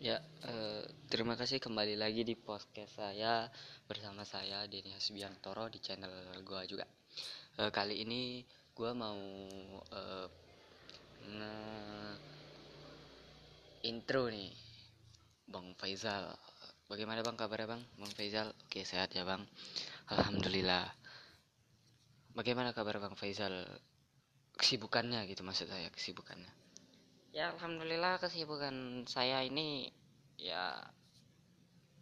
Ya, eh, terima kasih kembali lagi di podcast saya bersama saya Denny Hasbiantoro di channel gua juga. Eh, kali ini gua mau eh, intro nih Bang Faizal. Bagaimana Bang kabarnya Bang? Bang Faizal? Oke, sehat ya Bang. Alhamdulillah. Bagaimana kabar Bang Faizal? Kesibukannya gitu maksud saya, kesibukannya. Ya alhamdulillah kesibukan saya ini ya